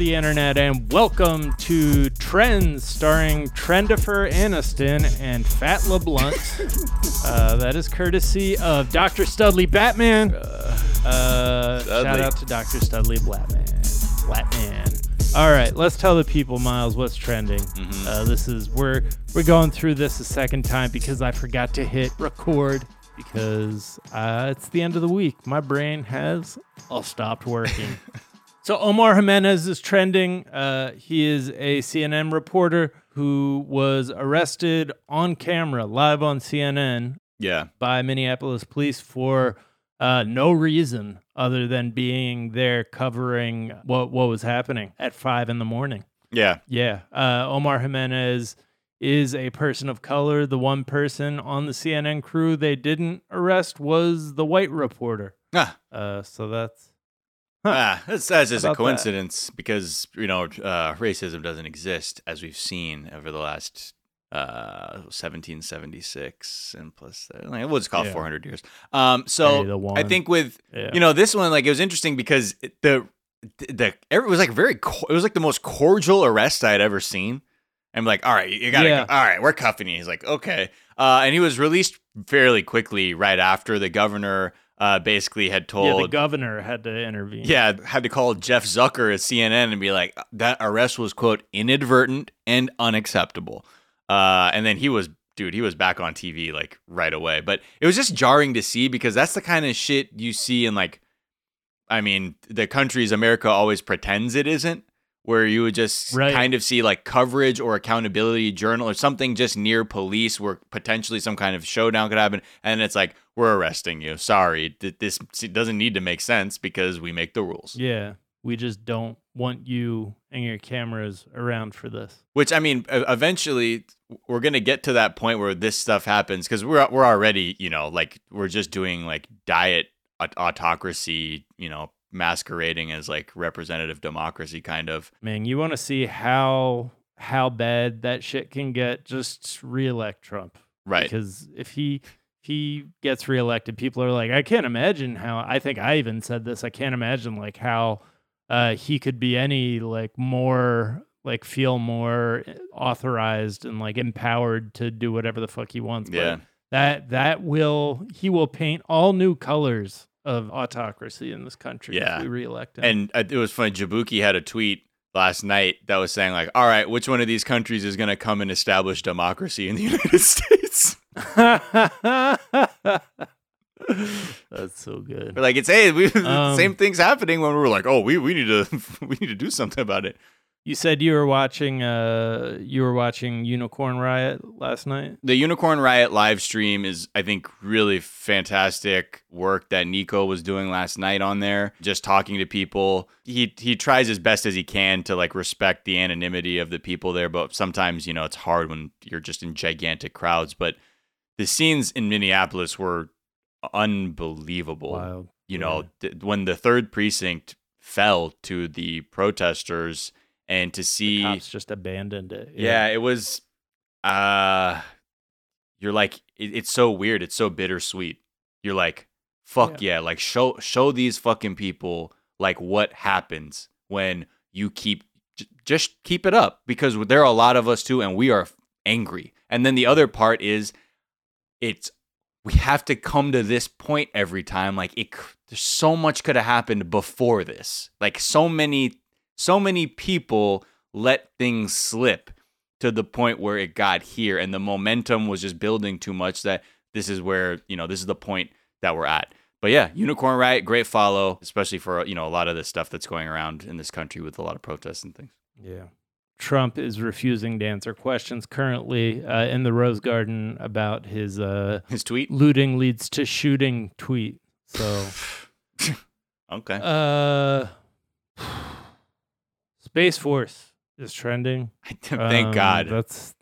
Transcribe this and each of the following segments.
the internet, and welcome to Triends, starring Trendifer Aniston and Fat LeBlunt. uh, that is courtesy of Dr. Studley Batman. Uh, shout out to Dr. Studley Batman. Batman. All right, let's tell the people, Miles, what's trending. Uh, this is we're we're going through this a second time because I forgot to hit record because uh, it's the end of the week. My brain has all stopped working. So Omar Jimenez is trending. Uh, he is a CNN reporter who was arrested on camera, live on CNN, Yeah. by Minneapolis police for uh, no reason other than being there covering what what was happening at five in the morning. Yeah. Yeah, uh, Omar Jimenez is a person of color. The one person on the CNN crew they didn't arrest was the white reporter. Ah, Uh, so that's ah that's, that's just a About that. coincidence because, you know, uh, racism doesn't exist as we've seen over the last uh 1776 and plus uh, like, we'll just call it Yeah. 400 years um so i think with yeah. you know this one like it was interesting because it- the the it was like very co- it was like the most cordial arrest i had ever seen i'm like all right you gotta Yeah. all right we're cuffing you he's like okay uh and he was released fairly quickly right after the governor uh basically had told yeah, the governor had to intervene. yeah, had to call Jeff Zucker at CNN and be like, that arrest was quote inadvertent and unacceptable. Uh, and then he was, dude, he was back on TV like right away. But it was just jarring to see because that's the kind of shit you see in like, I mean, the countries America always pretends it isn't. Where you would just Right. kind of see like coverage or accountability journal or something just near police where potentially some kind of showdown could happen. And it's like, we're arresting you. Sorry. This doesn't need to make sense because we make the rules. Yeah. We just don't want you and your cameras around for this. Which I mean, eventually we're gonna get to that point where this stuff happens because we're we're already you know like we're just doing like diet autocracy, you know, masquerading as like representative democracy kind of. Man, you want to see how how bad that shit can get? Just reelect Trump. Right. Because if he he gets reelected, people are like, I can't imagine how I think I even said this. I can't imagine like how uh he could be any like more like feel more authorized and like empowered to do whatever the fuck he wants. But Yeah. that that will he will paint all new colors of autocracy in this country Yeah. if we reelect him. And uh, it was funny. Jaboukie had a tweet last night that was saying like, "All right, which one of these countries is gonna come and establish democracy in the United States?" That's so good. We're like, "It's hey, we, Um, same things happening when we were like, oh, we we need to we need to do something about it." You said you were watching uh you were watching Unicorn Riot last night. the Unicorn Riot live stream is, I think, really fantastic work that Nico was doing last night on there. Just talking to people, he he tries as best as he can to like respect the anonymity of the people there, but sometimes you know it's hard when you're just in gigantic crowds. But the scenes in Minneapolis were unbelievable. Wild. You know, th- when the third precinct fell to the protesters, and to see Cops just abandoned it. yeah, it was. Uh, you're like, it, it's so weird. It's so bittersweet. You're like, fuck yeah. like show show these fucking people like what happens when you keep j- just keep it up because there are a lot of us too, and we are angry. And then the other part is, it's we have to come to this point every time. Like it, there's so much could have happened before this. Like so many so many people let things slip to the point where it got here and the momentum was just building too much that this is where you know this is the point that we're at but yeah unicorn riot great follow especially for you know a lot of the stuff that's going around in this country with a lot of protests and things Yeah. Trump is refusing to answer questions currently uh, in the Rose Garden about his uh, his tweet looting leads to shooting tweet. So, okay uh, Space Force is trending. thank Um, god That's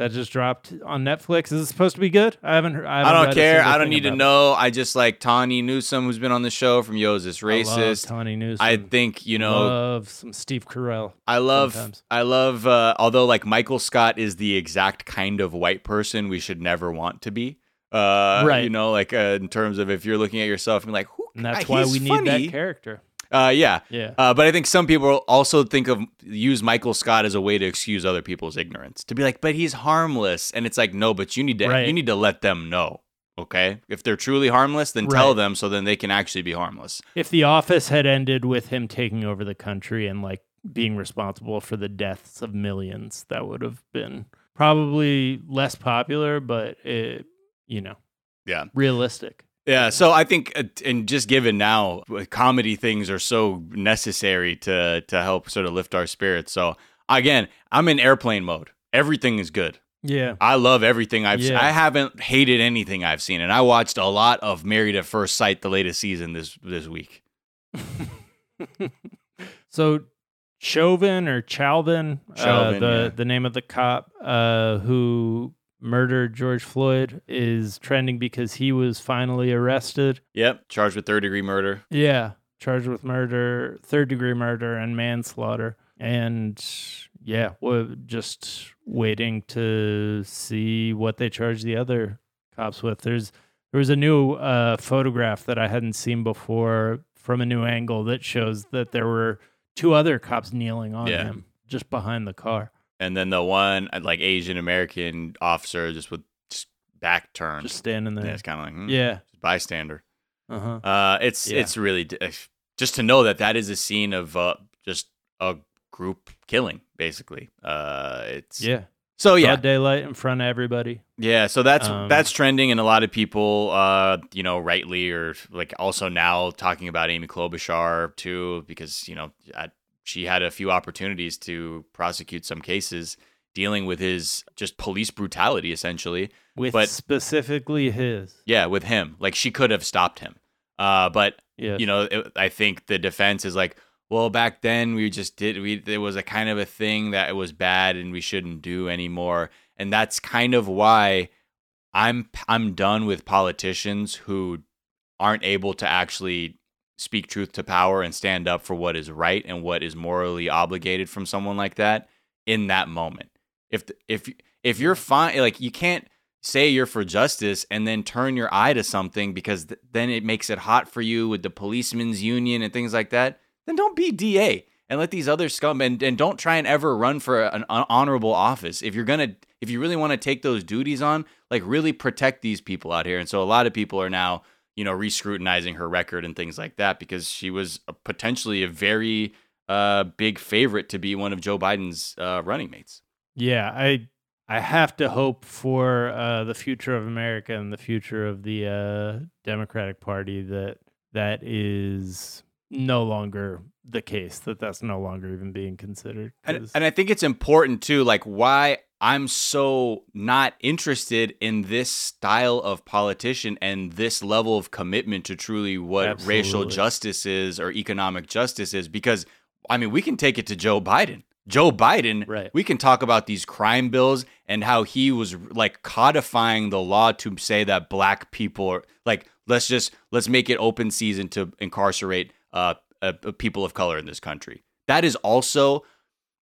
that just dropped on Netflix. Is it supposed to be good? I haven't heard. I, I haven't don't care. I don't need to about it. know. I just like Tawny Newsome, who's been on the show from Yo's This Racist. Tawny Newsome. I think you know. love some Steve Carell. I love, sometimes. I love. Uh, although like Michael Scott is the exact kind of white person we should never want to be. Uh, Right. You know, like uh, in terms of if you're looking at yourself and like, who? And that's uh, why we need that character. Uh, yeah. Yeah. Uh, but I think some people also think of use Michael Scott as a way to excuse other people's ignorance. To be like, but he's harmless, and it's like, no, but you need to Right. you need to let them know. Okay, if they're truly harmless, then tell them so then they can actually be harmless. If The Office had ended with him taking over the country and like being responsible for the deaths of millions, that would have been probably less popular, but it, you know, Yeah. realistic. Yeah, so I think, uh, and just given now, uh, comedy things are so necessary to to help sort of lift our spirits. So again, I'm in airplane mode. Everything is good. Yeah. I love everything I've seen. Yeah. I haven't hated anything I've seen, and I watched a lot of Married at First Sight, the latest season this this week. so Chauvin or Chauvin, uh, the yeah. the name of the cop uh, who murdered George Floyd, is trending because he was finally arrested. Yep, charged with third degree murder. Yeah, charged with murder, third degree murder, and manslaughter. And yeah, we're just waiting to see what they charge the other cops with. There's there was a new uh, photograph that I hadn't seen before from a new angle that shows that there were two other cops kneeling on Yeah. him just behind the car, And then the one uh, like Asian American officer just with just back turned. just standing there. yeah, it's kind of like hmm, Yeah. bystander. Uh huh. Uh, it's Yeah. it's really just to know that that is a scene of uh, just a group killing, basically. Uh, it's Yeah. So yeah, Broad daylight in front of everybody. yeah. So that's Um, that's trending, and a lot of people, uh, you know, rightly or like also now talking about Amy Klobuchar too, because you know I, she had a few opportunities to prosecute some cases dealing with his just police brutality, essentially. With But- specifically his. Yeah, with him, like she could have stopped him. Uh, but Yeah. you know, it, I think the defense is like, well, back then we just did we there was a kind of a thing that it was bad and we shouldn't do anymore, and that's kind of why I'm I'm done with politicians who aren't able to actually speak truth to power and stand up for what is right and what is morally obligated from someone like that in that moment. If if if you're fine, like you can't say you're for justice and then turn your eye to something because th- then it makes it hot for you with the policemen's union and things like that, then don't be DA and let these other scum and, and don't try and ever run for an hon- honorable office. If you're to, if you really want to take those duties on, like really protect these people out here. And so a lot of people are now, you know, re-scrutinizing her record and things like that because she was a, potentially a very uh, big favorite to be one of Joe Biden's uh, running mates. Yeah, I I have to hope for uh, the future of America and the future of the uh, Democratic Party that that is no longer the case. That that's no longer even being considered. And, and I think it's important too, like why I'm so not interested in this style of politician and this level of commitment to truly what racial justice is or economic justice is, because I mean, we can take it to Joe Biden. Joe Biden, Right. we can talk about these crime bills and how he was like codifying the law to say that black people are like, let's just let's make it open season to incarcerate uh, uh, people of color in this country. That is also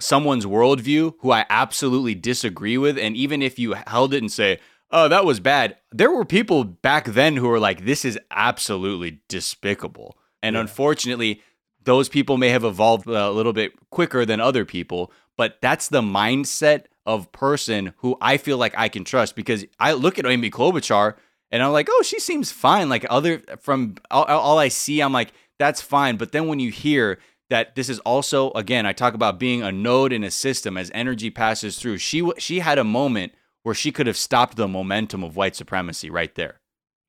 someone's worldview who I absolutely disagree with. And even if you held it and say, oh, that was bad, there were people back then who were like, this is absolutely despicable. And Yeah. unfortunately, those people may have evolved a little bit quicker than other people, but that's the mindset of person who I feel like I can trust because I look at Amy Klobuchar and I'm like, oh, she seems fine. Like other from all, all I see, I'm like, that's fine. But then when you hear that this is also again, I talk about being a node in a system as energy passes through. She she had a moment where she could have stopped the momentum of white supremacy right there.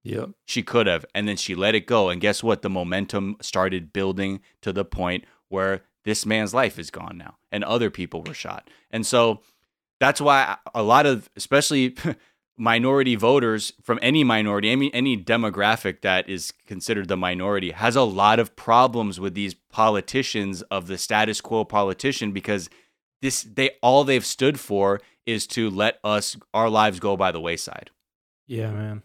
Yep. She could have, and then she let it go. And guess what? The momentum started building to the point where this man's life is gone now, and other people were shot. And so that's why a lot of, especially minority voters from any minority, any any demographic that is considered the minority, has a lot of problems with these politicians of the status quo politician because this they all they've stood for is to let us our lives go by the wayside. Yeah, man.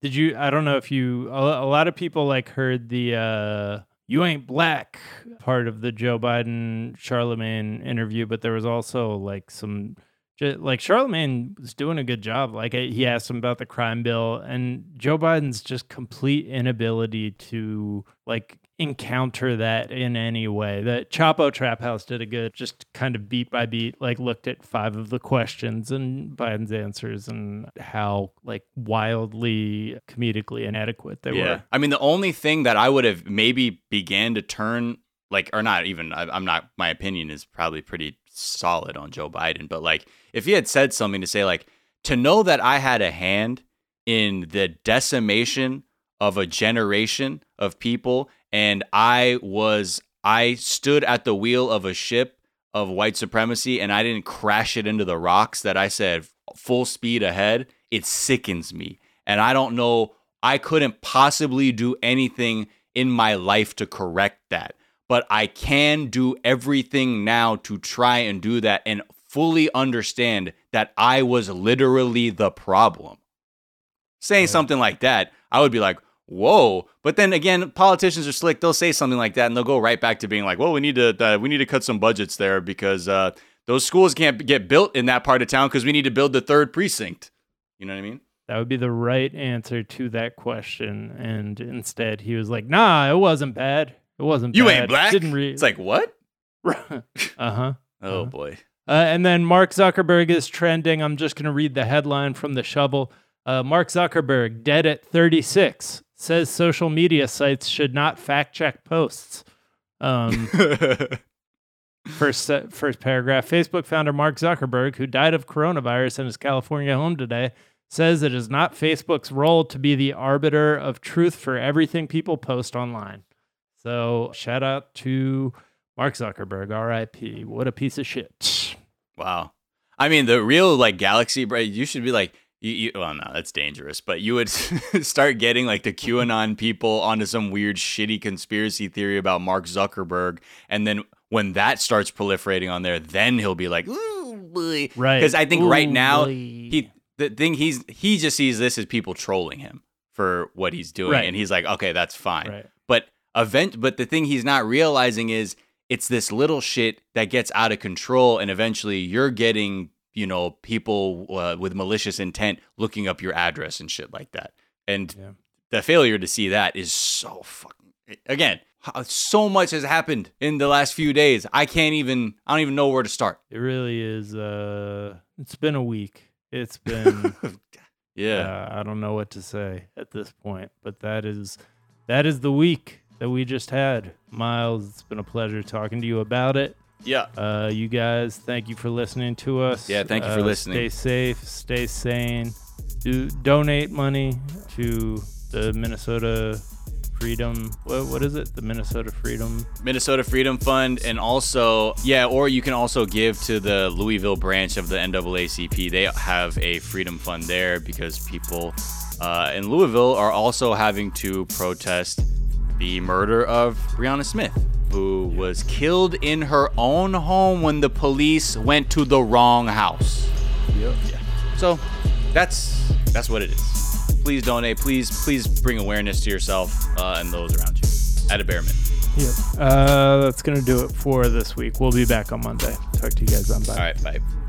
Did you? I don't know if you. A, a lot of people like heard the uh, "you ain't black" part of the Joe Biden Charlemagne interview, but there was also like some just, like Charlemagne was doing a good job. Like he mm-hmm. asked him about the crime bill, and Joe Biden's just complete inability to like encounter that in any way. The Chapo Trap House did a good, just kind of beat by beat, like looked at five of the questions and Biden's answers and how like wildly comedically inadequate they yeah. were. I mean, the only thing that I would have maybe began to turn like, or not even, I, I'm not, my opinion is probably pretty solid on Joe Biden, but like if he had said something to say like, to know that I had a hand in the decimation of a generation of people and I was I stood at the wheel of a ship of white supremacy and I didn't crash it into the rocks that I said full speed ahead, it sickens me. And I don't know, I couldn't possibly do anything in my life to correct that. But I can do everything now to try and do that and fully understand that I was literally the problem. Saying something like that, I would be like, whoa. But then again, politicians are slick. They'll say something like that, and they'll go right back to being like, well, we need to uh, we need to cut some budgets there because uh, those schools can't get built in that part of town because we need to build the third precinct. You know what I mean? That would be the right answer to that question. And instead, he was like, "Nah, it wasn't bad. It wasn't. You bad. ain't black. Didn't read. It's like what? uh huh. Oh uh-huh. boy. Uh, and then Mark Zuckerberg is trending. I'm just going to read the headline from the shovel. Uh, Mark Zuckerberg dead at 36 says social media sites should not fact check posts. Um, first, first paragraph Facebook founder Mark Zuckerberg, who died of coronavirus in his California home today, says it is not Facebook's role to be the arbiter of truth for everything people post online. So, shout out to Mark Zuckerberg, RIP. What a piece of shit. Wow. I mean, the real like galaxy, bro, you should be like, you, you, well, no, that's dangerous. But you would start getting like the QAnon people onto some weird, shitty conspiracy theory about Mark Zuckerberg, and then when that starts proliferating on there, then he'll be like, "Ooh, boy," right? Because I think Ooh, right now boy. he the thing he's he just sees this as people trolling him for what he's doing, right. and he's like, "Okay, that's fine." Right. But event, but the thing he's not realizing is it's this little shit that gets out of control, and eventually you're getting you know, people uh, with malicious intent looking up your address and shit like that. And yeah. the failure to see that is so fucking. Again, so much has happened in the last few days. I can't even. I don't even know where to start. It really is. Uh, it's been a week. It's been. yeah. Uh, I don't know what to say at this point, but that is that is the week that we just had. Miles, it's been a pleasure talking to you about it. Yeah. Uh, you guys, thank you for listening to us. Yeah, thank you for uh, listening. Stay safe, stay sane. Do donate money to the Minnesota Freedom. What what is it? The Minnesota Freedom. Minnesota Freedom Fund, and also yeah, or you can also give to the Louisville branch of the NAACP. They have a Freedom Fund there because people uh, in Louisville are also having to protest the murder of Brianna Smith who was killed in her own home when the police went to the wrong house. Yep. Yeah. So that's that's what it is. Please donate. Please please bring awareness to yourself uh, and those around you. At a bare minimum. Yep. Uh, that's gonna do it for this week. We'll be back on Monday. Talk to you guys on bye. All right. Bye.